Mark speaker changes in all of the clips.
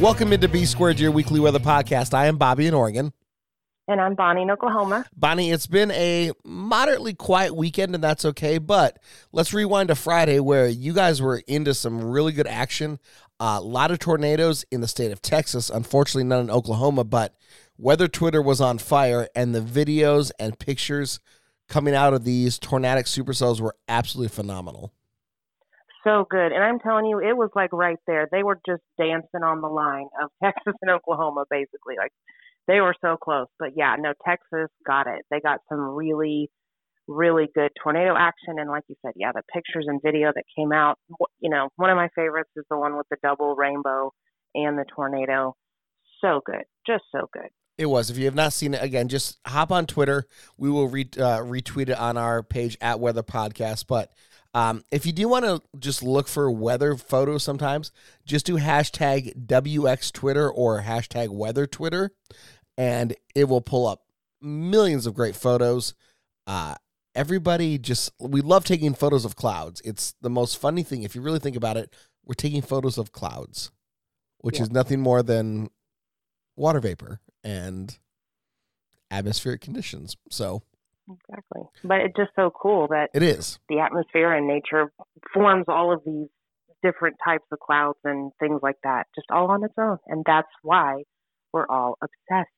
Speaker 1: Welcome into B Squared, your weekly weather podcast. I am Bobby in Oregon.
Speaker 2: And I'm Bonnie in Oklahoma.
Speaker 1: Bonnie, it's been a moderately quiet weekend, and that's okay. But let's rewind to Friday, where you guys were into some really good action. A lot of tornadoes in the state of Texas. Unfortunately, none in Oklahoma, but weather Twitter was on fire, and the videos and pictures coming out of these tornadic supercells were absolutely phenomenal.
Speaker 2: So good. And I'm telling you, it was like right there. They were just dancing on the line of Texas and Oklahoma, basically. Like they were so close. But yeah, no, Texas got it. They got some really, really good tornado action. And like you said, yeah, the pictures and video that came out, you know, one of my favorites is the one with the double rainbow and the tornado. So good. Just so good.
Speaker 1: It was. If you have not seen it, again, just hop on Twitter. We will re- uh, retweet it on our page at Weather Podcast. But um, if you do want to just look for weather photos sometimes, just do hashtag WX Twitter or hashtag Weather Twitter, and it will pull up millions of great photos. Uh, everybody just, we love taking photos of clouds. It's the most funny thing. If you really think about it, we're taking photos of clouds, which
Speaker 2: Yeah.
Speaker 1: is nothing more than water vapor and atmospheric conditions. So
Speaker 2: Exactly. But it's just so cool that
Speaker 1: it is.
Speaker 2: the atmosphere and nature forms all of these different types of clouds and things like that, just all on its own. And that's why we're all obsessed.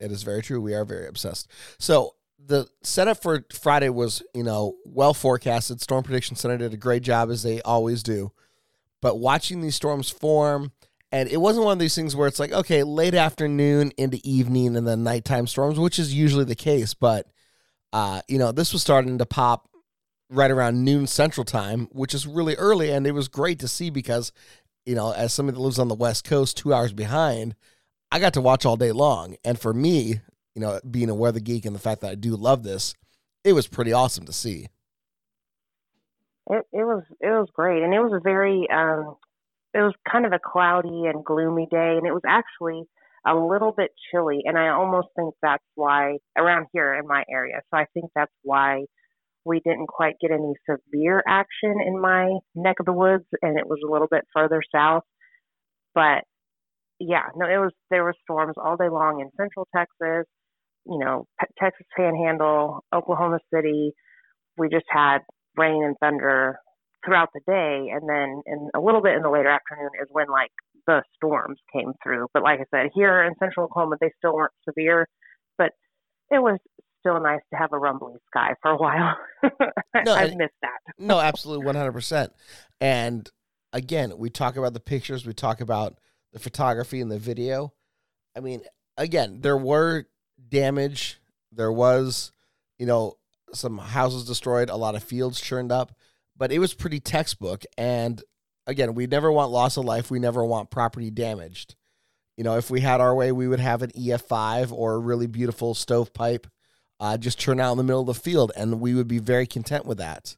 Speaker 1: It is very true. We are very obsessed. So the setup for Friday was, you know, well forecasted. Storm Prediction Center did a great job as they always do. But watching these storms form, and it wasn't one of these things where it's like, okay, late afternoon into evening and then nighttime storms, which is usually the case. But uh, you know, this was starting to pop right around noon central time, which is really early, and it was great to see because, you know, as somebody that lives on the West Coast, two hours behind, I got to watch all day long. And for me, you know, being a weather geek and the fact that I do love this, it was pretty awesome to see.
Speaker 2: It it was it was great, and it was a very um, it was kind of a cloudy and gloomy day, and it was actually a little bit chilly, and I almost think that's why around here in my area. So I think that's why we didn't quite get any severe action in my neck of the woods, and it was a little bit further south. But yeah, no, it was there were storms all day long in Central Texas, you know, Texas Panhandle, Oklahoma City. We just had rain and thunder throughout the day, and then in a little bit in the later afternoon is when like the storms came through. But like I said, here in Central Oklahoma, they still weren't severe, but it was still nice to have a rumbly sky for a while.
Speaker 1: No,
Speaker 2: I've missed that.
Speaker 1: No, absolutely, one hundred percent. And again, we talk about the pictures, we talk about the photography and the video. I mean, again, there were damage. There was, you know, some houses destroyed, a lot of fields churned up, but it was pretty textbook. And again, we never want loss of life. We never want property damaged. You know, if we had our way, we would have an EF5 or a really beautiful stovepipe uh, just turn out in the middle of the field, and we would be very content with that.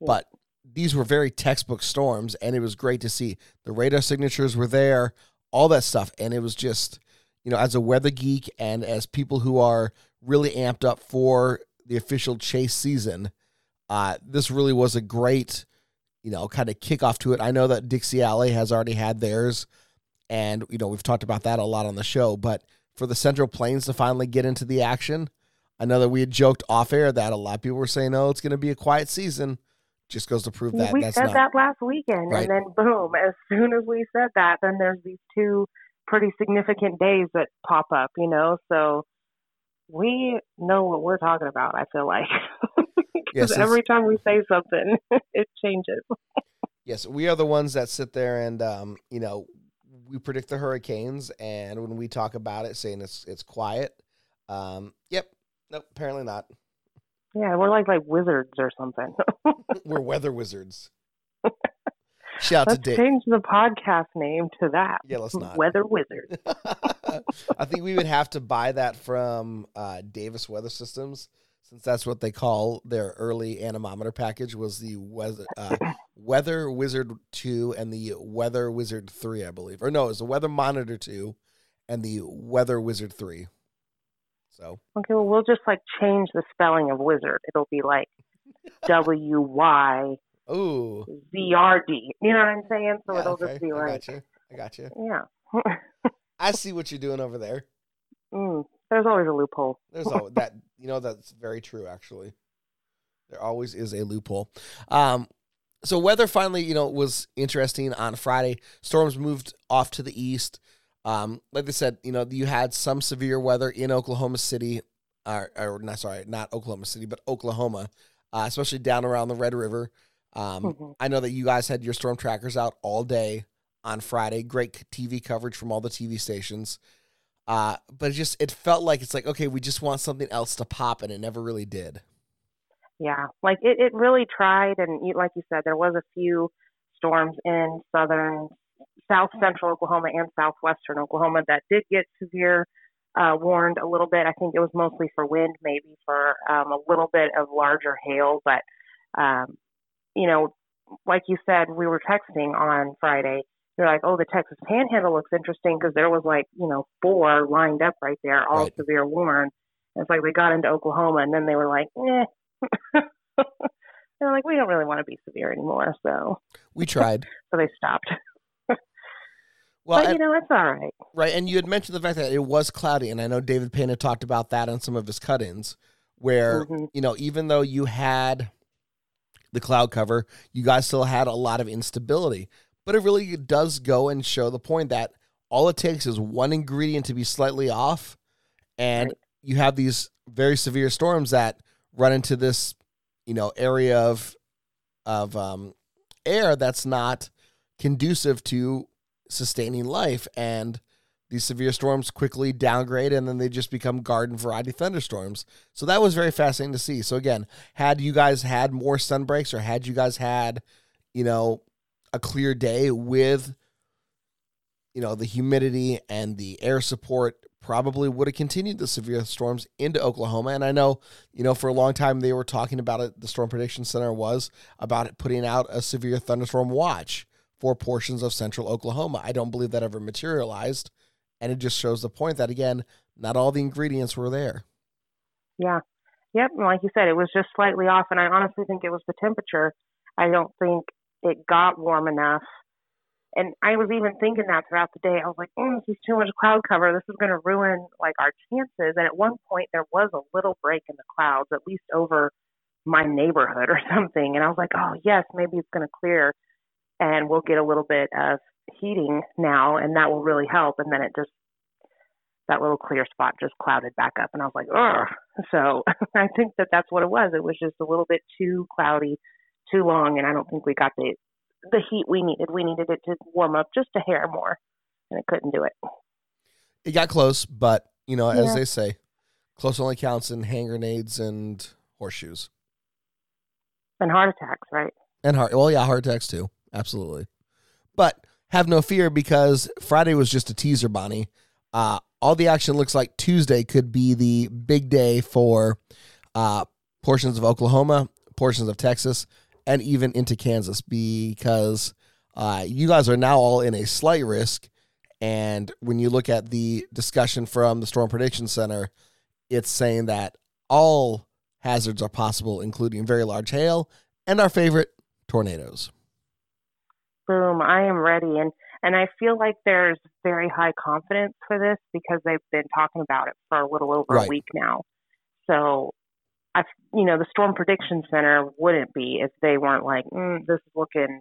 Speaker 1: But these were very textbook storms, and it was great to see the radar signatures were there, all that stuff, and it was just, you know, as a weather geek and as people who are really amped up for the official chase season, uh, this really was a great, you know, kind of kick off to it. I know that Dixie Alley has already had theirs, and you know we've talked about that a lot on the show. But for the Central Plains to finally get into the action, I know that we had joked off air that a lot of people were saying, "Oh, it's going to be a quiet season." Just goes to prove that
Speaker 2: we said
Speaker 1: not.
Speaker 2: that last weekend,
Speaker 1: Right.
Speaker 2: and then boom! As soon as we said that, then there's these two pretty significant days that pop up. You know, so we know what we're talking about. I feel like because
Speaker 1: it's-
Speaker 2: every time we say something, it changes.
Speaker 1: Yes, we are the ones that sit there and um, you know, we predict the hurricanes and when we talk about it saying it's it's quiet. Um, yep. Nope, apparently not.
Speaker 2: Yeah, we're like like wizards or something.
Speaker 1: We're weather wizards. Shout out
Speaker 2: Let's
Speaker 1: to Dave.
Speaker 2: change the podcast name to that.
Speaker 1: Yeah, let's not.
Speaker 2: Weather Wizard.
Speaker 1: I think we would have to buy that from uh, Davis Weather Systems, since that's what they call their early anemometer package. Was the weather uh, Weather Wizard two and the Weather Wizard three, I believe, or no, it was the Weather Monitor two and the Weather Wizard three. So
Speaker 2: Okay, well, we'll just like change the spelling of wizard. It'll be like W Y Z R D. You know what I'm saying? So
Speaker 1: yeah,
Speaker 2: it'll
Speaker 1: okay,
Speaker 2: just be like.
Speaker 1: I got you. I got you.
Speaker 2: yeah.
Speaker 1: I see what you're doing over there.
Speaker 2: mm, there's always a loophole.
Speaker 1: There's all that you know that's very true actually. There always is a loophole. Um so weather finally, you know, was interesting on Friday. Storms moved off to the east. Um, like they said, you know, you had some severe weather in Oklahoma City, or, or not sorry, not Oklahoma City, but Oklahoma, uh, especially down around the Red River. Um,
Speaker 2: Mhm.
Speaker 1: I know that you guys had your storm trackers out all day on Friday. Great TV coverage from all the TV stations. Uh, but it just it felt like it's like okay, we just want something else to pop, and it never really did.
Speaker 2: Yeah, like it, it really tried, and you, like you said, there was a few storms in southern, south central Oklahoma and southwestern Oklahoma that did get severe, uh, warned a little bit. I think it was mostly for wind, maybe for um, a little bit of larger hail, but um, you know, like you said, we were texting on Friday. You're like, oh, the Texas Panhandle looks interesting because there was like, you know, four lined up right there, all
Speaker 1: Right.
Speaker 2: severe warned. It's like they got into Oklahoma, and then they were like, eh. They're like, we don't really want to be severe anymore, so
Speaker 1: We tried.
Speaker 2: so they stopped.
Speaker 1: Well,
Speaker 2: but you know, it's all right.
Speaker 1: Right, and you had mentioned the fact that it was cloudy, and I know David Payne had talked about that on some of his cut-ins, where
Speaker 2: Mhm.
Speaker 1: you know even though you had the cloud cover, you guys still had a lot of instability. But it really does go and show the point that all it takes is one ingredient to be slightly off, and
Speaker 2: Right.
Speaker 1: you have these very severe storms that run into this, you know, area of of um, air that's not conducive to sustaining life. And these severe storms quickly downgrade and then they just become garden variety thunderstorms. So that was very fascinating to see. So again had you guys had more sun breaks or had you guys had you know a clear day with you know the humidity and the air support probably would have continued the severe storms into Oklahoma and I know you know for a long time they were talking about it the storm prediction center was about it putting out a severe thunderstorm watch for portions of central Oklahoma. I don't believe that ever materialized. And it just shows the point that, again, not all the ingredients were there.
Speaker 2: Yeah. Yep. Like you said, it was just slightly off. And I honestly think it was the temperature. I don't think it got warm enough. And I was even thinking that throughout the day. I was like, mm, this is too much cloud cover. This is going to ruin like our chances. And at one point, there was a little break in the clouds, at least over my neighborhood or something. And I was like, oh, yes, maybe it's going to clear and we'll get a little bit of heating now. And that will really help. And then it just, that little clear spot just clouded back up. And I was like, ugh. So I think that that's what it was. It was just a little bit too cloudy, too long, and I don't think we got the the heat we needed. We needed it to warm up just a hair more, and it couldn't do it.
Speaker 1: It got close, but, you know, as they say, close only counts in hand grenades and horseshoes.
Speaker 2: And heart attacks, right?
Speaker 1: And heart, well, yeah, heart attacks too. Absolutely. But have no fear because Friday was just a teaser, Bonnie. Uh, all the action looks like Tuesday could be the big day for uh, portions of Oklahoma, portions of Texas, and even into Kansas because uh, you guys are now all in a slight risk. And when you look at the discussion from the Storm Prediction Center, it's saying that all hazards are possible, including very large hail and our favorite tornadoes.
Speaker 2: Boom! I am ready, and and I feel like there's very high confidence for this because they've been talking about it for a little over
Speaker 1: Right.
Speaker 2: a week now. So, I, you know, the Storm Prediction Center wouldn't be if they weren't like, mm, this is looking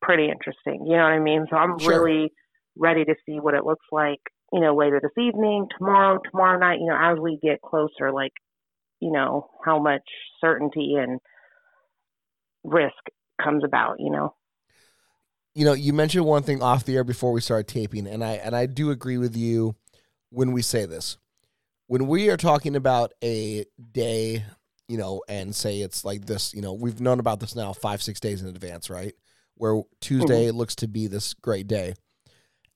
Speaker 2: pretty interesting. You know what I mean? So I'm
Speaker 1: Sure.
Speaker 2: really ready to see what it looks like. You know, later this evening, tomorrow, tomorrow night. You know, as we get closer, like, you know, how much certainty and risk comes about. You know.
Speaker 1: you know, you mentioned one thing off the air before we started taping, and I and I do agree with you when we say this. When we are talking about a day, you know, and say it's like this, you know, we've known about this now five, six days in advance, right? Where Tuesday looks to be this great day.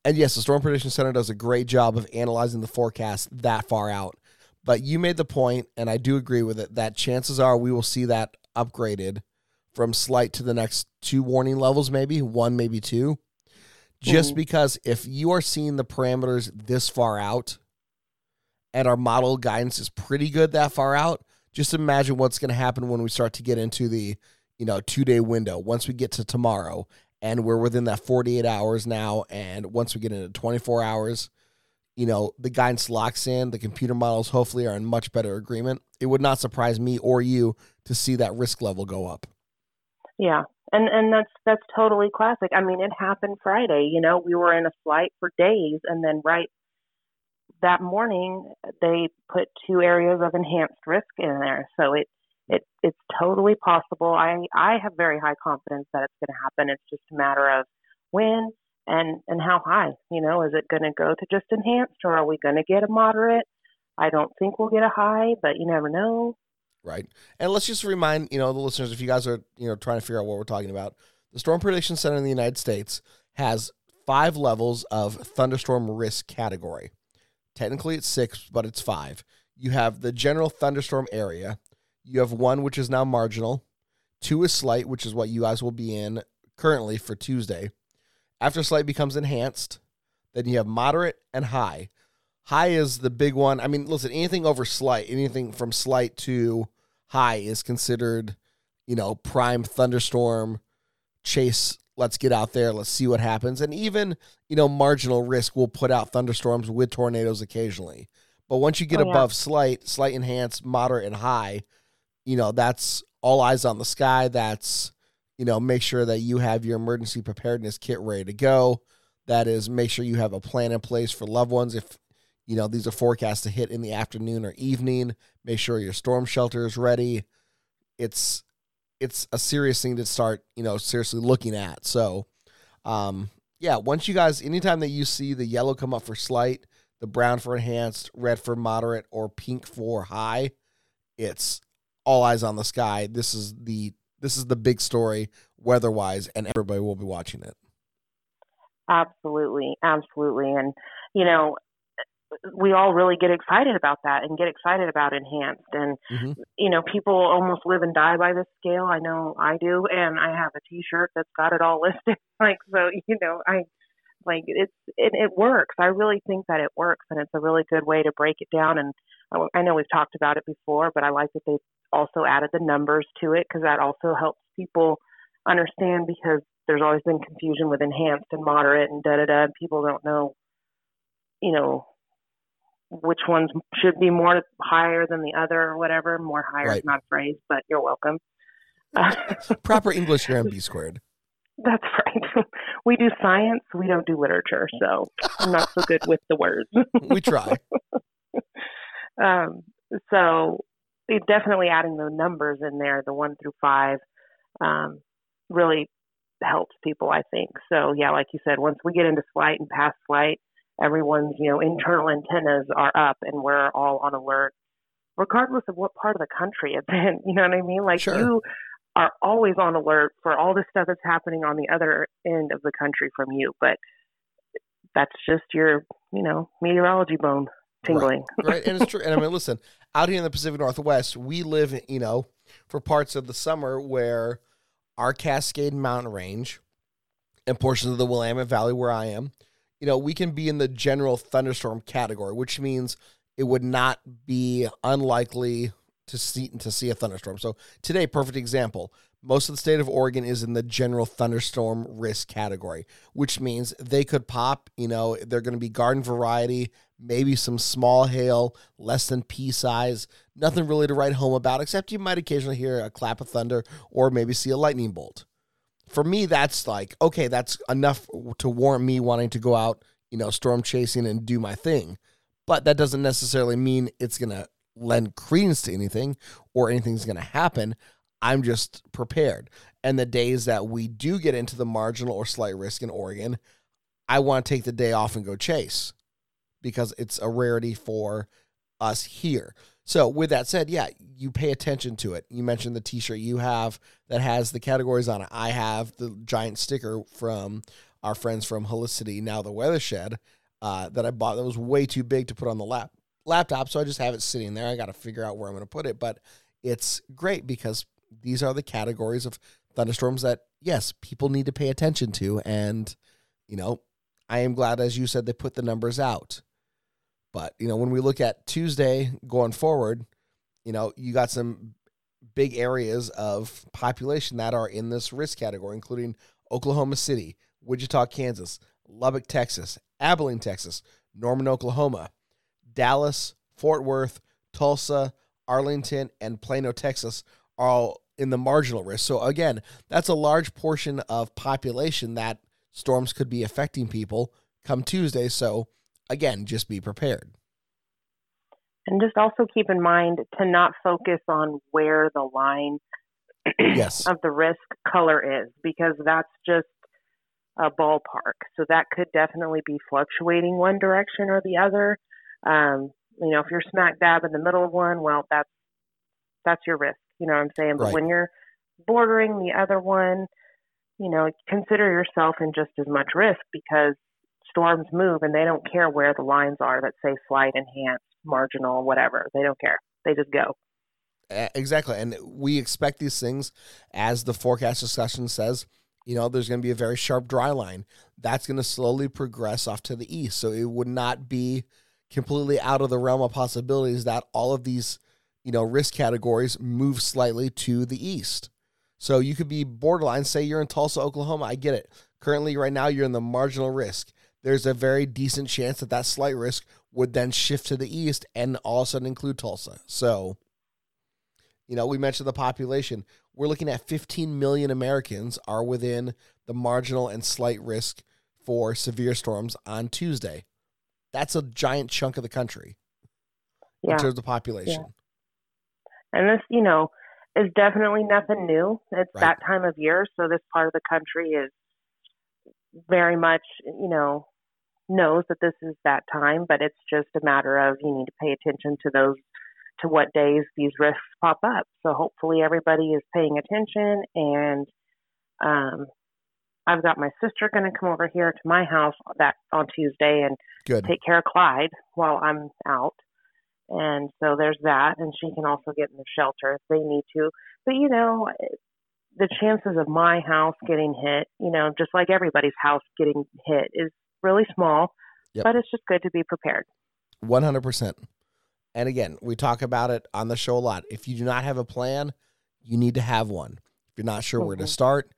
Speaker 1: And yes, the Storm Prediction Center does a great job of analyzing the forecast that far out. But you made the point, and I do agree with it, that chances are we will see that upgraded from slight to the next two warning levels, maybe one, maybe two. Just
Speaker 2: Mhm.
Speaker 1: because if you are seeing the parameters this far out and our model guidance is pretty good that far out, just imagine what's going to happen when we start to get into the, you know, two day window. Once we get to tomorrow and we're within that 48 hours now, and once we get into 24 hours, you know, the guidance locks in, the computer models hopefully are in much better agreement. It would not surprise me or you to see that risk level go up.
Speaker 2: Yeah. And and that's that's totally classic. I mean, it happened Friday, you know, we were in a slight for days and then right that morning they put two areas of enhanced risk in there. So it it it's totally possible. I I have very high confidence that it's going to happen. It's just a matter of when and and how high. You know, is it going to go to just enhanced or are we going to get a moderate? I don't think we'll get a high, but you never know.
Speaker 1: right? And let's just remind you know the listeners if you guys are you know trying to figure out what we're talking about, the Storm Prediction Center in the United States has five levels of thunderstorm risk category. Technically, it's six, but it's five. You have the general thunderstorm area. You have one which is now marginal. Two is slight, which is what you guys will be in currently for Tuesday. After slight becomes enhanced, then you have moderate and high. High is the big one. I mean, listen, anything over slight, anything from slight to high is considered, you know, prime thunderstorm chase. Let's get out there. Let's see what happens. And even, you know, marginal risk will put out thunderstorms with tornadoes occasionally. But once you get
Speaker 2: Oh, yeah.
Speaker 1: above slight, slight enhanced, moderate, and high, you know, that's all eyes on the sky. That's, you know, make sure that you have your emergency preparedness kit ready to go. That is, make sure you have a plan in place for loved ones if you know these are forecast to hit in the afternoon or evening make sure your storm shelter is ready it's it's a serious thing to start you know seriously looking at. So um yeah once you guys anytime that you see the yellow come up for slight the brown for enhanced red for moderate or pink for high it's all eyes on the sky. This is the this is the big story weather wise and everybody will be watching it.
Speaker 2: Absolutely, absolutely. And, you know, we all really get excited about that and get excited about enhanced. And,
Speaker 1: Mhm.
Speaker 2: you know, people almost live and die by this scale. I know I do. And I have a t shirt that's got it all listed. like, so, you know, I, like it's it, it works. I really think that it works, and it's a really good way to break it down. And I, I know we've talked about it before, but I like that they also added the numbers to it because that also helps people understand because there's always been confusion with enhanced and moderate and da da da. and People don't know, you know, which ones should be more higher than the other or whatever. More higher
Speaker 1: Right.
Speaker 2: is not a phrase, but you're welcome.
Speaker 1: proper english here on b squared
Speaker 2: That's right. we do science, we don't do literature, so I'm not so good with the words.
Speaker 1: we try
Speaker 2: um, so it- definitely adding the numbers in there, the one through five, um, really helps people, I think. So yeah, like you said, once we get into slight and past slight, everyone's you know internal antennas are up, and we're all on alert, regardless of what part of the country it's in. You know what I mean? Like
Speaker 1: Sure.
Speaker 2: you are always on alert for all the stuff that's happening on the other end of the country from you, but that's just your you know meteorology bone tingling.
Speaker 1: right and it's true and i mean listen out here in the pacific northwest we live you know for parts of the summer where our cascade mountain range and portions of the willamette valley where i am you know we can be in the general thunderstorm category which means it would not be unlikely to see to see a thunderstorm. So today perfect example most of the state of oregon is in the general thunderstorm risk category which means they could pop you know they're going to be garden variety maybe some small hail less than pea size nothing really to write home about except you might occasionally hear a clap of thunder or maybe see a lightning bolt for me that's like okay that's enough to warrant me wanting to go out you know storm chasing and do my thing. But that doesn't necessarily mean it's going to lend credence to anything or anything's going to happen. I'm just prepared. And the days that we do get into the marginal or slight risk in oregon i want to take the day off and go chase because it's a rarity for us here. So, with that said, yeah, you pay attention to it. You mentioned the t shirt you have that has the categories on it. I have the giant sticker from our friends from Helicity, now the Weathershed, uh, that I bought that was way too big to put on the lap laptop. So I just have it sitting there. I got to figure out where I'm going to put it, but it's great because these are the categories of thunderstorms that yes, people need to pay attention to, and you know, I am glad, as you said, they put the numbers out. But you know, when we look at Tuesday going forward, you know, you got some big areas of population that are in this risk category, including Oklahoma City, Wichita, Kansas, Lubbock, Texas, Abilene, Texas, Norman, Oklahoma, Dallas, Fort Worth, Tulsa, Arlington, and Plano, Texas are all in the marginal risk. So again, that's a large portion of population that storms could be affecting people come Tuesday. So again, just be prepared.
Speaker 2: And just also keep in mind to not focus on where the line
Speaker 1: yes.
Speaker 2: of the risk color is because that's just a ballpark. So that could definitely be fluctuating one direction or the other. Um, you know, if you're smack dab in the middle of one, well, that's that's your risk. You know what I'm saying? But
Speaker 1: Right.
Speaker 2: when you're bordering the other one, you know, consider yourself in just as much risk because storms move and they don't care where the lines are that say slight enhanced, marginal, whatever. They don't care. They just go.
Speaker 1: Exactly. And we expect these things as the forecast discussion says, you know, there's going to be a very sharp dry line. That's going to slowly progress off to the east. So it would not be completely out of the realm of possibilities that all of these, you know, risk categories move slightly to the east. So you could be borderline, say you're in Tulsa, Oklahoma. I get it. Currently, right now, you're in the marginal risk. There's a very decent chance that that slight risk would then shift to the east and all of a sudden include Tulsa. So, you know, we mentioned the population. We're looking at 15 million Americans are within the marginal and slight risk for severe storms on Tuesday. That's a giant chunk of the country in
Speaker 2: Yeah.
Speaker 1: terms of the population.
Speaker 2: And this, you know, is definitely nothing new. It's
Speaker 1: Right.
Speaker 2: that time of year, so this part of the country is very much, you know, knows that this is that time, but it's just a matter of you need to pay attention to those to what days these risks pop up. So hopefully everybody is paying attention and um I've got my sister going to come over here to my house that on Tuesday and
Speaker 1: Good.
Speaker 2: take care of Clyde while I'm out. And so there's that, and she can also get in the shelter if they need to. But you know, the chances of my house getting hit, you know, just like everybody's house getting hit, is really small.
Speaker 1: Yep.
Speaker 2: But it's just good to be prepared.
Speaker 1: 100%. And again, we talk about it on the show a lot. If you do not have a plan, you need to have one. If you're not sure where to
Speaker 2: Mhm.
Speaker 1: start,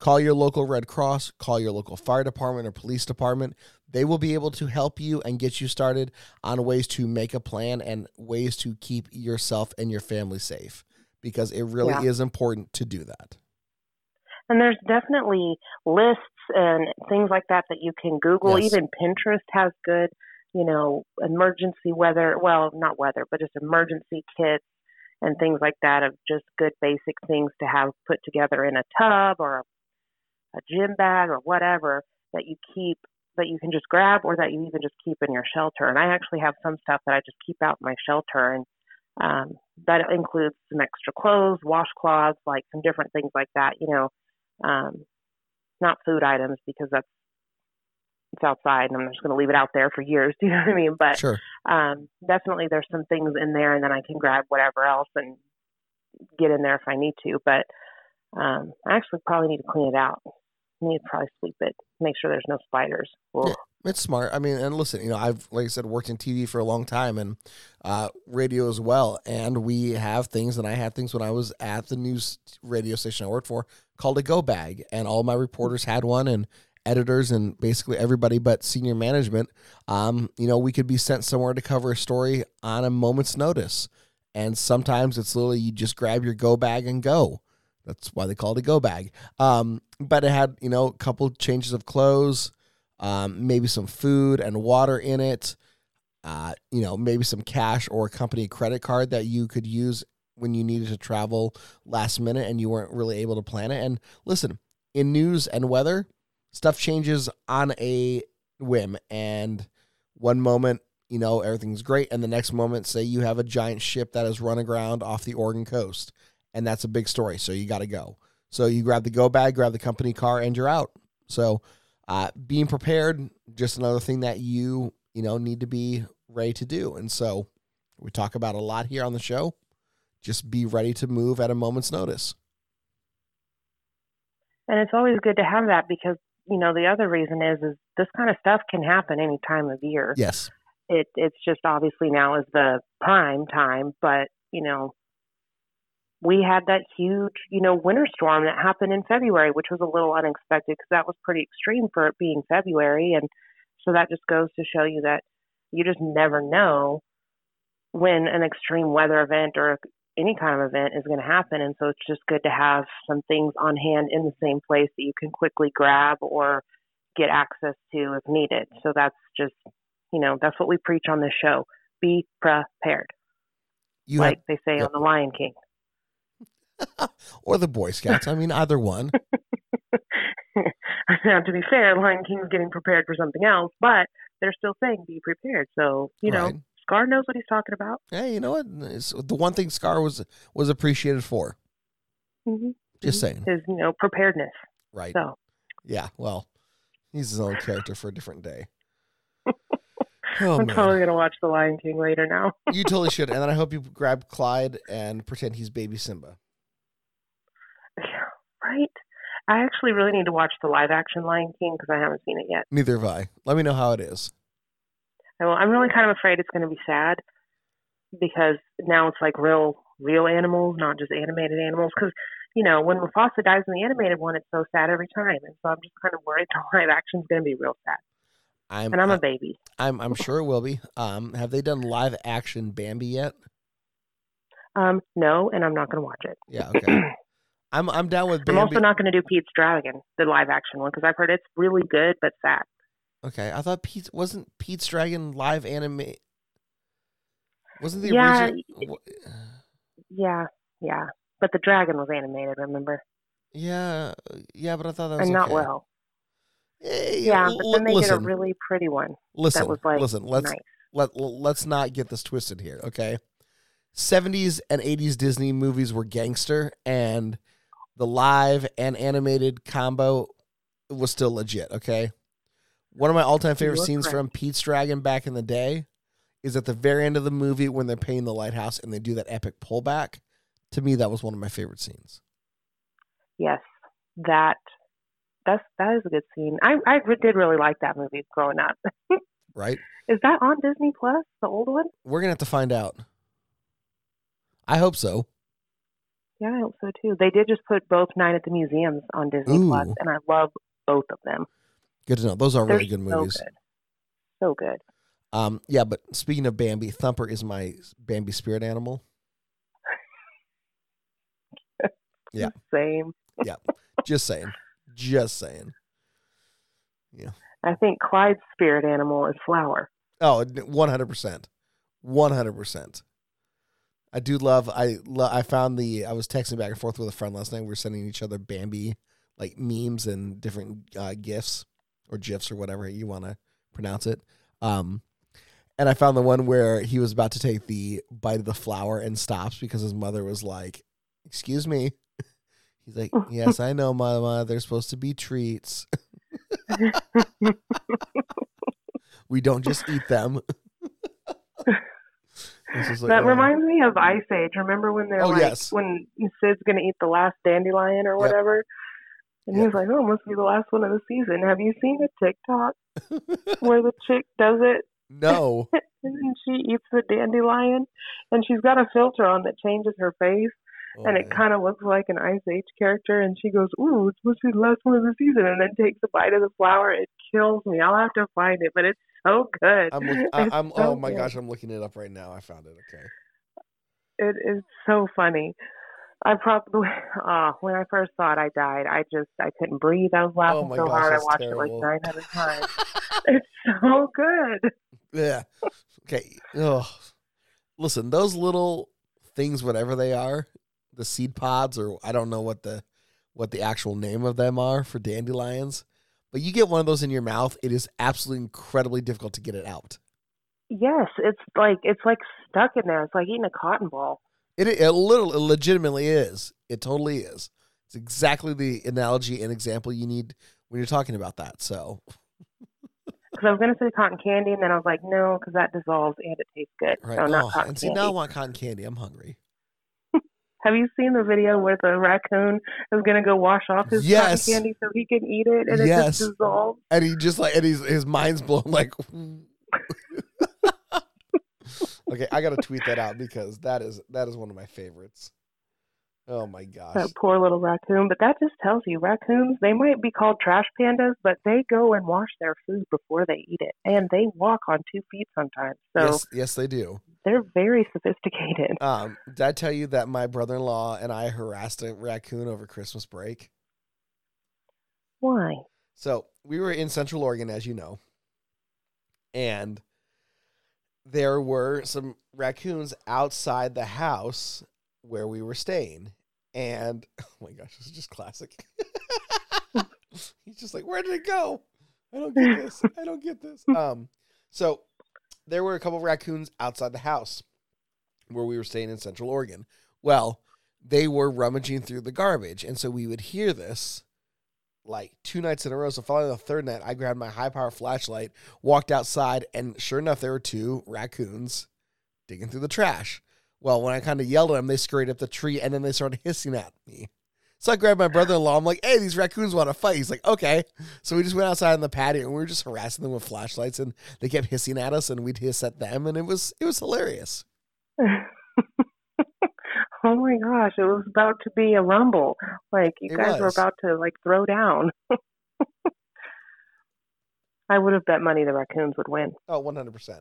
Speaker 1: call your local Red Cross, call your local fire department or police department. They will be able to help you and get you started on ways to make a plan and ways to keep yourself and your family safe because it really
Speaker 2: Yeah.
Speaker 1: is important to do that.
Speaker 2: And there's definitely lists and things like that that you can Google.
Speaker 1: Yes.
Speaker 2: Even Pinterest has good, you know, emergency weather, well, not weather, but just emergency kits and things like that of just good basic things to have put together in a tub or a, a gym bag or whatever that you keep that you can just grab or that you even just keep in your shelter. And I actually have some stuff that I just keep out in my shelter and um, that includes some extra clothes, washcloths, like some different things like that, you know um, not food items because that's it's outside and I'm just going to leave it out there for years. Do you know what I mean? But
Speaker 1: Sure.
Speaker 2: um, definitely there's some things in there, and then I can grab whatever else and get in there if I need to. But um, I actually probably need to clean it out. I need to probably sweep it, make sure there's no spiders.
Speaker 1: Yeah. It's smart. I mean, and listen, you know, I've like I said, worked in TV for a long time and uh, radio as well. And we have things, and I had things when I was at the news radio station I worked for called a go bag, and all my reporters had one, and editors, and basically everybody but senior management. Um, you know, we could be sent somewhere to cover a story on a moment's notice, and sometimes it's literally you just grab your go bag and go. That's why they call it a go bag. Um, but it had you know a couple changes of clothes um, maybe some food and water in it, uh, you know, maybe some cash or a company credit card that you could use when you needed to travel last minute and you weren't really able to plan it. And listen, in news and weather, stuff changes on a whim. And one moment, you know, everything's great. And the next moment, say you have a giant ship that has run aground off the Oregon coast. And that's a big story. So you got to go. So you grab the go bag, grab the company car, and you're out. So, uh, being prepared, just another thing that you you know need to be ready to do. And so we talk about a lot here on the show. Just be ready to move at a moment's notice.
Speaker 2: And it's always good to have that because you know the other reason is is this kind of stuff can happen any time of year.
Speaker 1: Yes.
Speaker 2: It it's just obviously now is the prime time, but you know we had that huge, you know, winter storm that happened in February, which was a little unexpected because that was pretty extreme for it being February. And so that just goes to show you that you just never know when an extreme weather event or any kind of event is going to happen. And so it's just good to have some things on hand in the same place that you can quickly grab or get access to if needed. So that's just, you know, that's what we preach on this show. Be prepared.
Speaker 1: You
Speaker 2: like
Speaker 1: have,
Speaker 2: they say
Speaker 1: yep.
Speaker 2: on The Lion King.
Speaker 1: or the Boy Scouts. I mean, either one.
Speaker 2: now, to be fair, Lion King's getting prepared for something else, but they're still saying be prepared. So, you know,
Speaker 1: Right.
Speaker 2: Scar knows what he's talking about.
Speaker 1: Hey, you know what? It's the one thing Scar was was appreciated for.
Speaker 2: Mm-hmm.
Speaker 1: Just saying.
Speaker 2: His, you know, preparedness.
Speaker 1: Right.
Speaker 2: So,
Speaker 1: Yeah. Well, he's his own character for a different day. Oh
Speaker 2: I'm
Speaker 1: man,
Speaker 2: totally going to watch The Lion King later now.
Speaker 1: you totally should. And then I hope you grab Clyde and pretend he's baby Simba.
Speaker 2: Right? I actually really need to watch the live action Lion King because I haven't seen it yet.
Speaker 1: Neither have I. Let me know how it is.
Speaker 2: I will, I'm really kind of afraid it's going to be sad because now it's like real, real animals, not just animated animals. Because you know, when Mufasa dies in the animated one, it's so sad every time, and so I'm just kind of worried the live action's going to be real sad.
Speaker 1: I'm
Speaker 2: And I'm
Speaker 1: I-
Speaker 2: a baby.
Speaker 1: I'm I'm sure it will be. Um, have they done live action Bambi yet?
Speaker 2: Um, no, and I'm not going to watch it.
Speaker 1: Yeah. Okay. I'm I'm down with
Speaker 2: I'm also not going to do Pete's Dragon, the live action one, because I've heard it's really good but sad.
Speaker 1: okay, I thought Pete wasn't Pete's Dragon live anime. Wasn't the
Speaker 2: Yeah,
Speaker 1: original?
Speaker 2: Yeah, yeah. But the dragon was animated, remember?
Speaker 1: Yeah, yeah, but I thought that was
Speaker 2: And not
Speaker 1: okay.
Speaker 2: well.
Speaker 1: Hey,
Speaker 2: Yeah,
Speaker 1: l-
Speaker 2: but then they
Speaker 1: listen,
Speaker 2: did a really pretty one
Speaker 1: listen,
Speaker 2: that was like
Speaker 1: listen. Let's
Speaker 2: nice.
Speaker 1: let let's not get this twisted here, okay? 70s and 80s Disney movies were gangster and the live and animated combo was still legit, okay? One of my all-time favorite scenes
Speaker 2: correct.
Speaker 1: from Pete's Dragon back in the day is at the very end of the movie when they're painting the lighthouse and they do that epic pullback. To me, that was one of my favorite scenes.
Speaker 2: Yes, that that's that is a good scene. I I did really like that movie growing up.
Speaker 1: Right?
Speaker 2: is that on Disney Plus, the old one?
Speaker 1: We're gonna have to find out. I hope so.
Speaker 2: Yeah, I hope so too. They did just put both Night at the Museums on Disney
Speaker 1: Ooh.
Speaker 2: Plus, and I love both of them.
Speaker 1: Good to know. Those are
Speaker 2: are
Speaker 1: really good movies.
Speaker 2: So good. So good.
Speaker 1: Um, yeah, but speaking of Bambi, Thumper is my Bambi spirit animal. yeah.
Speaker 2: Same. yeah.
Speaker 1: Just saying. Just saying. Yeah.
Speaker 2: I think Clyde's spirit animal is flower.
Speaker 1: Oh, 100%. 100%. I do love. I lo- I found the. I was texting back and forth with a friend last night. We were sending each other Bambi like memes and different uh, gifs or gifs or whatever you want to pronounce it. Um, and I found the one where he was about to take the bite of the flower and stops because his mother was like, "Excuse me." He's like, "Yes, I know, Mama. They're supposed to be treats. we don't just eat them." Like,
Speaker 2: that
Speaker 1: oh.
Speaker 2: reminds me of Ice Age. Remember when they're
Speaker 1: Oh,
Speaker 2: like
Speaker 1: yes.
Speaker 2: when Sid's gonna eat the last dandelion or
Speaker 1: Yep.
Speaker 2: whatever? And
Speaker 1: Yep.
Speaker 2: he's like, Oh, it must be the last one of the season. Have you seen a TikTok where the chick does it
Speaker 1: no.
Speaker 2: and she eats the dandelion and she's got a filter on that changes her face
Speaker 1: Oh,
Speaker 2: and it kind of looks like an Ice Age character and she goes, Ooh, it's supposed to be the last one of the season and then takes a bite of the flower. It kills me. I'll have to find it, but it's so good.
Speaker 1: I'm, look, I- I'm,
Speaker 2: so
Speaker 1: oh my
Speaker 2: good.
Speaker 1: gosh, I'm looking it up right now. I found it. Okay.
Speaker 2: It is so funny. I probably ah when I first saw it, I died. I just I couldn't breathe. I was laughing
Speaker 1: Oh
Speaker 2: so
Speaker 1: gosh,
Speaker 2: hard. I watched
Speaker 1: terrible.
Speaker 2: it like nine hundred times. it's so good.
Speaker 1: Yeah. Okay. Oh, listen, those little things, whatever they are, the seed pods, or I don't know what the what the actual name of them are for dandelions, but you get one of those in your mouth, it is absolutely incredibly difficult to get it out.
Speaker 2: Yes, it's like it's like stuck in there. It's like eating a cotton ball.
Speaker 1: It it literally, it legitimately is. It totally is. It's exactly the analogy and example you need when you're talking about that. So
Speaker 2: Because I was gonna say cotton candy, and then I was like, no, because that dissolves and it tastes good.
Speaker 1: right,
Speaker 2: So not
Speaker 1: oh,
Speaker 2: cotton
Speaker 1: and see
Speaker 2: candy.
Speaker 1: now I want cotton candy. I'm hungry.
Speaker 2: Have you seen the video where the raccoon is gonna go wash off his
Speaker 1: Yes.
Speaker 2: cotton candy so he can eat it, and it just dissolves?
Speaker 1: And he just like and he's his mind's blown like. okay, I gotta tweet that out because that is that is one of my favorites. Oh my gosh.
Speaker 2: That poor little raccoon. But that just tells you, raccoons, they might be called trash pandas, but they go and wash their food before they eat it. And they walk on two feet sometimes. So
Speaker 1: yes, yes, they do.
Speaker 2: they're very sophisticated.
Speaker 1: Um, did I tell you that my brother-in-law and I harassed a raccoon over Christmas break?
Speaker 2: Why?
Speaker 1: So we were in Central Oregon, as you know, and there were some raccoons outside the house where we were staying. And oh my gosh, this is just classic. He's just like, where did it go? I don't get this. I don't get this. Um, so there were a couple of raccoons outside the house where we were staying in Central Oregon. Well, they were rummaging through the garbage, and so we would hear this like two nights in a row. So finally, the third night, I grabbed my high power flashlight, walked outside, and sure enough, there were two raccoons digging through the trash. Well, when I kind of yelled at them, they scurried up the tree and then they started hissing at me. So I grabbed my brother in law. I'm like, hey, these raccoons want to fight. He's like, okay. So we just went outside on the patio and we were just harassing them with flashlights and they kept hissing at us and we'd hiss at them and it was it was hilarious.
Speaker 2: oh my gosh, it was about to be a rumble. Like you
Speaker 1: It
Speaker 2: guys were about to like throw down. I would have bet money the raccoons would win.
Speaker 1: Oh, 100%.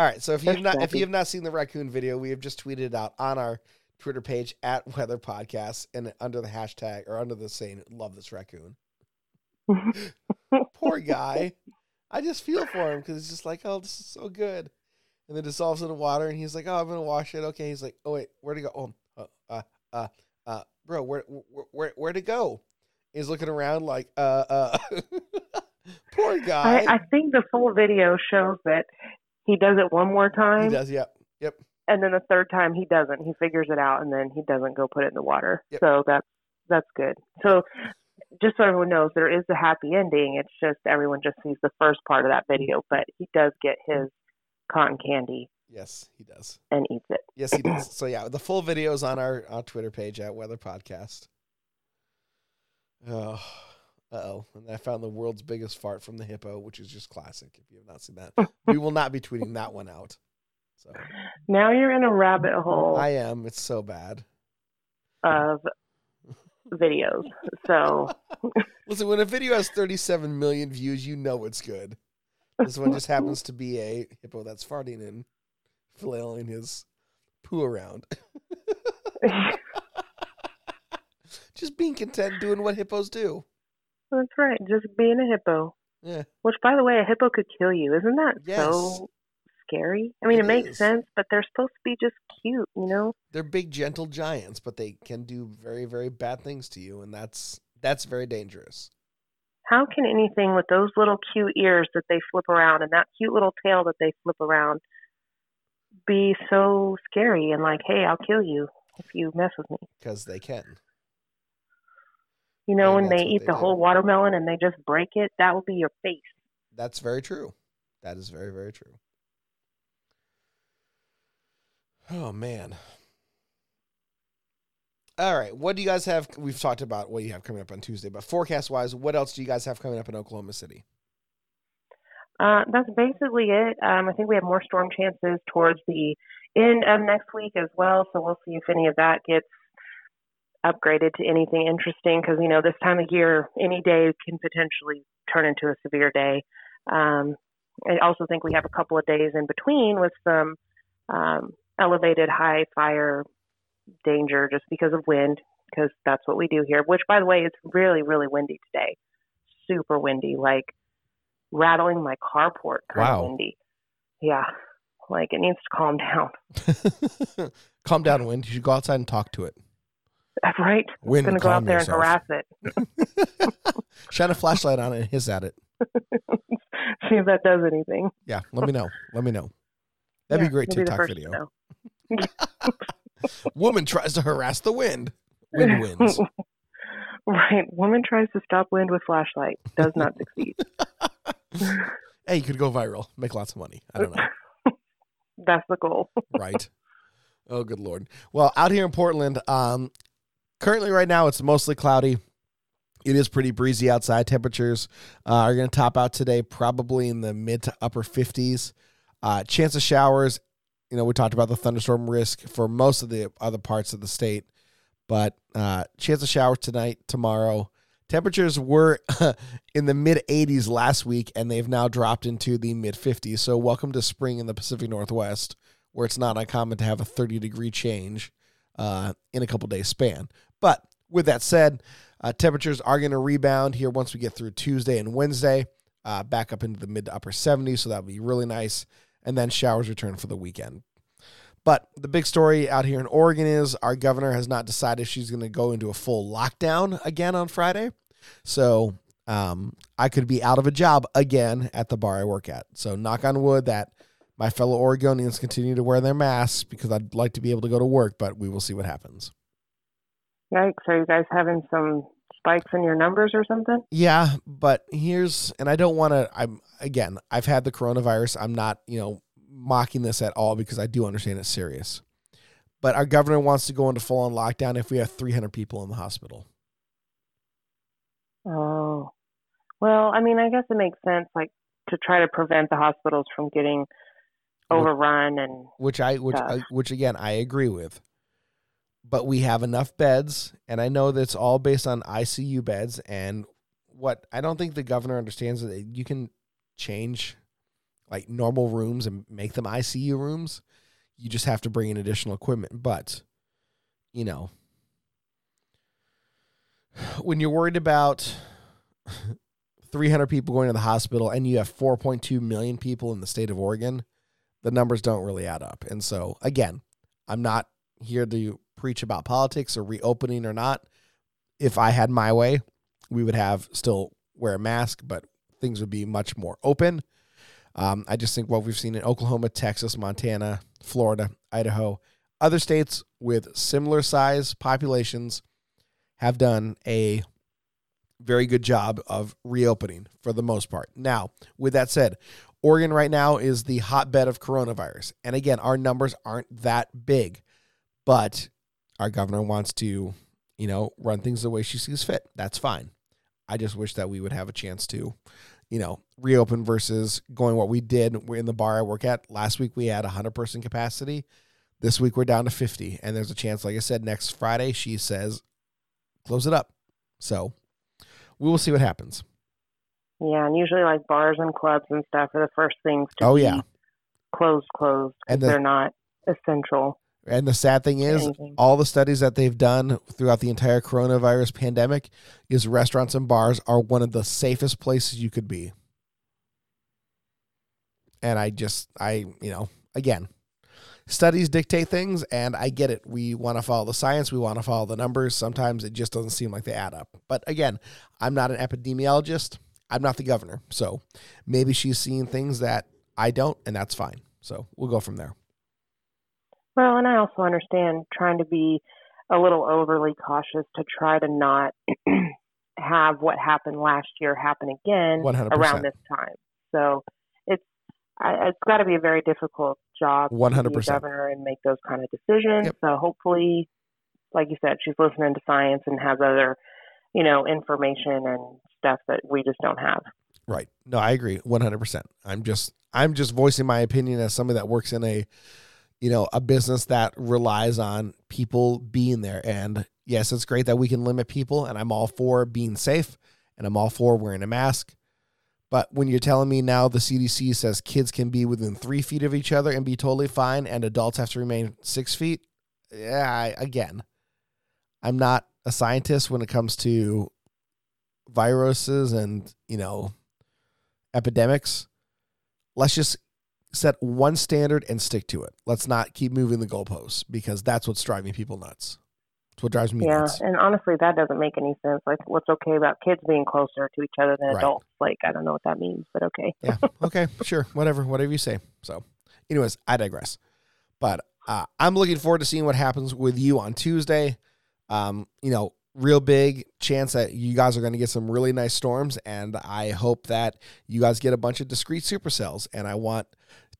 Speaker 1: All right, so if you've not if you have not seen the raccoon video, we have just tweeted it out on our Twitter page at Weather Podcast and under the hashtag or under the saying "Love this raccoon." Poor guy. I just feel for him because it's just like, oh, this is so good, and then dissolves in the water, and he's like, oh, I'm gonna wash it. Okay, he's like, oh wait, where'd it go? Oh, uh, uh, uh, uh bro, where, where, where, where'd it go? He's looking around like, uh, uh. Poor guy.
Speaker 2: I, I think the full video shows that he does it one more time.
Speaker 1: he does. Yep. Yep.
Speaker 2: and then the third time he doesn't. He figures it out, and then he doesn't go put it in the water.
Speaker 1: Yep.
Speaker 2: So that's that's good. So just so everyone knows, there is a happy ending. It's just everyone just sees the first part of that video, but he does get his cotton candy
Speaker 1: Yes, he does.
Speaker 2: and eats it.
Speaker 1: Yes, he does. So yeah, the full video is on our, our Twitter page at Weather Podcast. Oh, uh oh! And I found the world's biggest fart from the hippo, which is just classic. If you have not seen that, we will not be tweeting that one out. So
Speaker 2: Now you're in a rabbit hole
Speaker 1: I am. It's so bad.
Speaker 2: of videos. So
Speaker 1: Listen, when a video has 37 million views, you know it's good. This one just happens to be a hippo that's farting and flailing his poo around. just being content doing what hippos do.
Speaker 2: That's right, just being a hippo.
Speaker 1: Yeah.
Speaker 2: Which, by the way, a hippo could kill you. Isn't that
Speaker 1: Yes.
Speaker 2: so scary? I mean,
Speaker 1: It
Speaker 2: it, makes
Speaker 1: is.
Speaker 2: sense, but they're supposed to be just cute, you know?
Speaker 1: They're big, gentle giants, but they can do very, very bad things to you, and that's that's very dangerous.
Speaker 2: How can anything with those little cute ears that they flip around and that cute little tail that they flip around be so scary and like, hey, I'll kill you if you mess with me?
Speaker 1: Because they can.
Speaker 2: You know,
Speaker 1: And
Speaker 2: when they eat
Speaker 1: they
Speaker 2: the
Speaker 1: do.
Speaker 2: whole watermelon and they just break it, that will be your face.
Speaker 1: That's very true. That is very, very true. Oh man. All right. What do you guys have? We've talked about what you have coming up on Tuesday, but forecast wise, what else do you guys have coming up in Oklahoma City?
Speaker 2: Uh, that's basically it. Um, I think we have more storm chances towards the end of next week as well. So we'll see if any of that gets upgraded to anything interesting because, you know, this time of year, any day can potentially turn into a severe day. Um, I also think we have a couple of days in between with some um, elevated high fire danger just because of wind, because that's what we do here. Which, by the way, it's really, really windy today. Super windy, like rattling my carport kind
Speaker 1: Wow.
Speaker 2: of windy. Yeah, like it needs to calm down.
Speaker 1: Calm down, wind. You should go outside and talk to it.
Speaker 2: right?
Speaker 1: Wind,
Speaker 2: I'm gonna go out there
Speaker 1: yourself.
Speaker 2: and harass it.
Speaker 1: Shine a flashlight on it and hiss at it.
Speaker 2: See if that does anything.
Speaker 1: Yeah, let me know. Let me know. That'd
Speaker 2: Yeah,
Speaker 1: be a great TikTok video. Woman tries to harass the wind. Wind wins.
Speaker 2: Right. Woman tries to stop wind with flashlight, does not succeed.
Speaker 1: hey, you could go viral, make lots of money. I don't know.
Speaker 2: That's the goal.
Speaker 1: right. Oh, good lord. Well, out here in Portland, um, currently right now it's mostly cloudy. It is pretty breezy outside. Temperatures uh, are going to top out today, probably in the mid to upper 50s. Uh, chance of showers. You know, we talked about the thunderstorm risk for most of the other parts of the state, but uh, chance of showers tonight, tomorrow. Temperatures were in the mid 80s last week, and they've now dropped into the mid 50s. So, welcome to spring in the Pacific Northwest, where it's not uncommon to have a 30 degree change uh, in a couple days span. But with that said, uh, temperatures are going to rebound here once we get through Tuesday and Wednesday, uh, back up into the mid to upper 70s. So that'll be really nice. And then showers return for the weekend. But the big story out here in Oregon is our governor has not decided she's going to go into a full lockdown again on Friday. So um, I could be out of a job again at the bar I work at. So knock on wood that my fellow Oregonians continue to wear their masks because I'd like to be able to go to work, but we will see what happens.
Speaker 2: Yikes. Are you guys having some spikes in your numbers or something?
Speaker 1: Yeah, but here's, and I don't want to, I'm, again, I've had the coronavirus. I'm not, you know, mocking this at all because I do understand it's serious. But our governor wants to go into full on lockdown if we have 300 people in the hospital.
Speaker 2: Oh, well, I mean, I guess it makes sense, like to try to prevent the hospitals from getting overrun and
Speaker 1: which I, which, I, which again, I agree with. But we have enough beds, and I know that's all based on ICU beds. And what I don't think the governor understands that you can change like normal rooms and make them ICU rooms. You just have to bring in additional equipment. But, you know, when you're worried about 300 people going to the hospital and you have 4.2 million people in the state of Oregon, the numbers don't really add up. And so, again, I'm not here to preach about politics or reopening or not. If I had my way, we would have still wear a mask, but things would be much more open. Um, I just think what we've seen in Oklahoma, Texas, Montana, Florida, Idaho, other states with similar size populations have done a very good job of reopening for the most part. Now, with that said, Oregon right now is the hotbed of coronavirus. And again, our numbers aren't that big, but our governor wants to, you know, run things the way she sees fit. That's fine. I just wish that we would have a chance to, you know, reopen versus going what we did We're in the bar I work at. Last week we had 100 person capacity. This week we're down to 50. And there's a chance, like I said, next Friday, she says, close it up. So we will see what happens.
Speaker 2: Yeah, and usually like bars and clubs and stuff are the first things to
Speaker 1: oh,
Speaker 2: be
Speaker 1: yeah.
Speaker 2: closed, closed And
Speaker 1: the-
Speaker 2: they're not essential.
Speaker 1: And the sad thing is,
Speaker 2: Anything.
Speaker 1: all the studies that they've done throughout the entire coronavirus pandemic is restaurants and bars are one of the safest places you could be. And I just, I, you know, again, studies dictate things, and I get it. We want to follow the science, we want to follow the numbers. Sometimes it just doesn't seem like they add up. But again, I'm not an epidemiologist, I'm not the governor. So maybe she's seeing things that I don't, and that's fine. So we'll go from there.
Speaker 2: Well, and I also understand trying to be a little overly cautious to try to not have what happened last year happen again
Speaker 1: 100%.
Speaker 2: around this time. So it's it's got to be a very difficult job to be
Speaker 1: 100%.
Speaker 2: governor and make those kind of decisions.
Speaker 1: Yep.
Speaker 2: So hopefully, like you said, she's listening to science and has other, you know, information and stuff that we just don't have.
Speaker 1: Right. No, I agree 100%. I'm just I'm just voicing my opinion as somebody that works in a you know, a business that relies on people being there and yes, it's great that we can limit people and I'm all for being safe and I'm all for wearing a mask. But when you're telling me now the CDC says kids can be within 3 feet of each other and be totally fine and adults have to remain 6 feet, yeah, I, again, I'm not a scientist when it comes to viruses and, you know, epidemics. Let's just set one standard and stick to it. Let's not keep moving the goalposts because that's what's driving people nuts. It's what drives me
Speaker 2: Yeah,
Speaker 1: nuts.
Speaker 2: and honestly, that doesn't make any sense. Like, what's okay about kids being closer to each other than
Speaker 1: Right.
Speaker 2: adults? Like, I don't know what that means, but okay.
Speaker 1: yeah. Okay. Sure. Whatever. Whatever you say. So, anyways, I digress. But uh, I'm looking forward to seeing what happens with you on Tuesday. Um, you know, real big chance that you guys are going to get some really nice storms, and I hope that you guys get a bunch of discrete supercells. And I want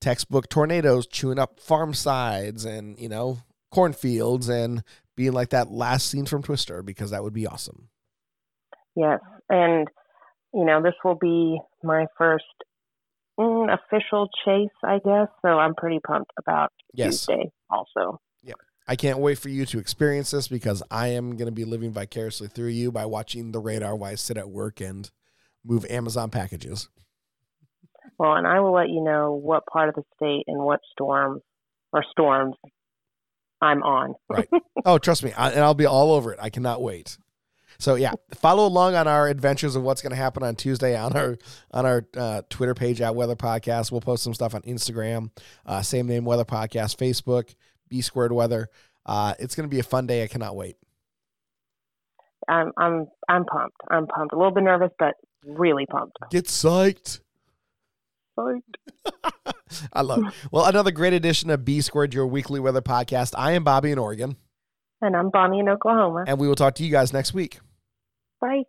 Speaker 1: textbook tornadoes chewing up farm sides and you know cornfields and being like that last scene from Twister because that would be awesome.
Speaker 2: Yes, and you know this will be my first mm, official chase, I guess. So I'm pretty pumped about
Speaker 1: Yes.
Speaker 2: Tuesday. Also,
Speaker 1: I can't wait for you to experience this because I am going to be living vicariously through you by watching the radar while I sit at work and move Amazon packages.
Speaker 2: well, and I will let you know what part of the state and what storm or storms I'm on. right.
Speaker 1: Oh, trust me, I, and I'll be all over it. I cannot wait. So yeah, follow along on our adventures of what's going to happen on Tuesday on our on our uh, Twitter page at Weather Podcast. We'll post some stuff on Instagram, uh, same name Weather Podcast, Facebook, B Squared Weather. Uh, it's going to be a fun day. I cannot wait.
Speaker 2: I'm I'm I'm pumped. I'm pumped. A little bit nervous, but really pumped.
Speaker 1: Get psyched. I love it. Well, another great edition of B Squared, your weekly weather podcast. I am Bobby in Oregon,
Speaker 2: And I'm Bonnie in Oklahoma.
Speaker 1: and we will talk to you guys next week.
Speaker 2: Bye.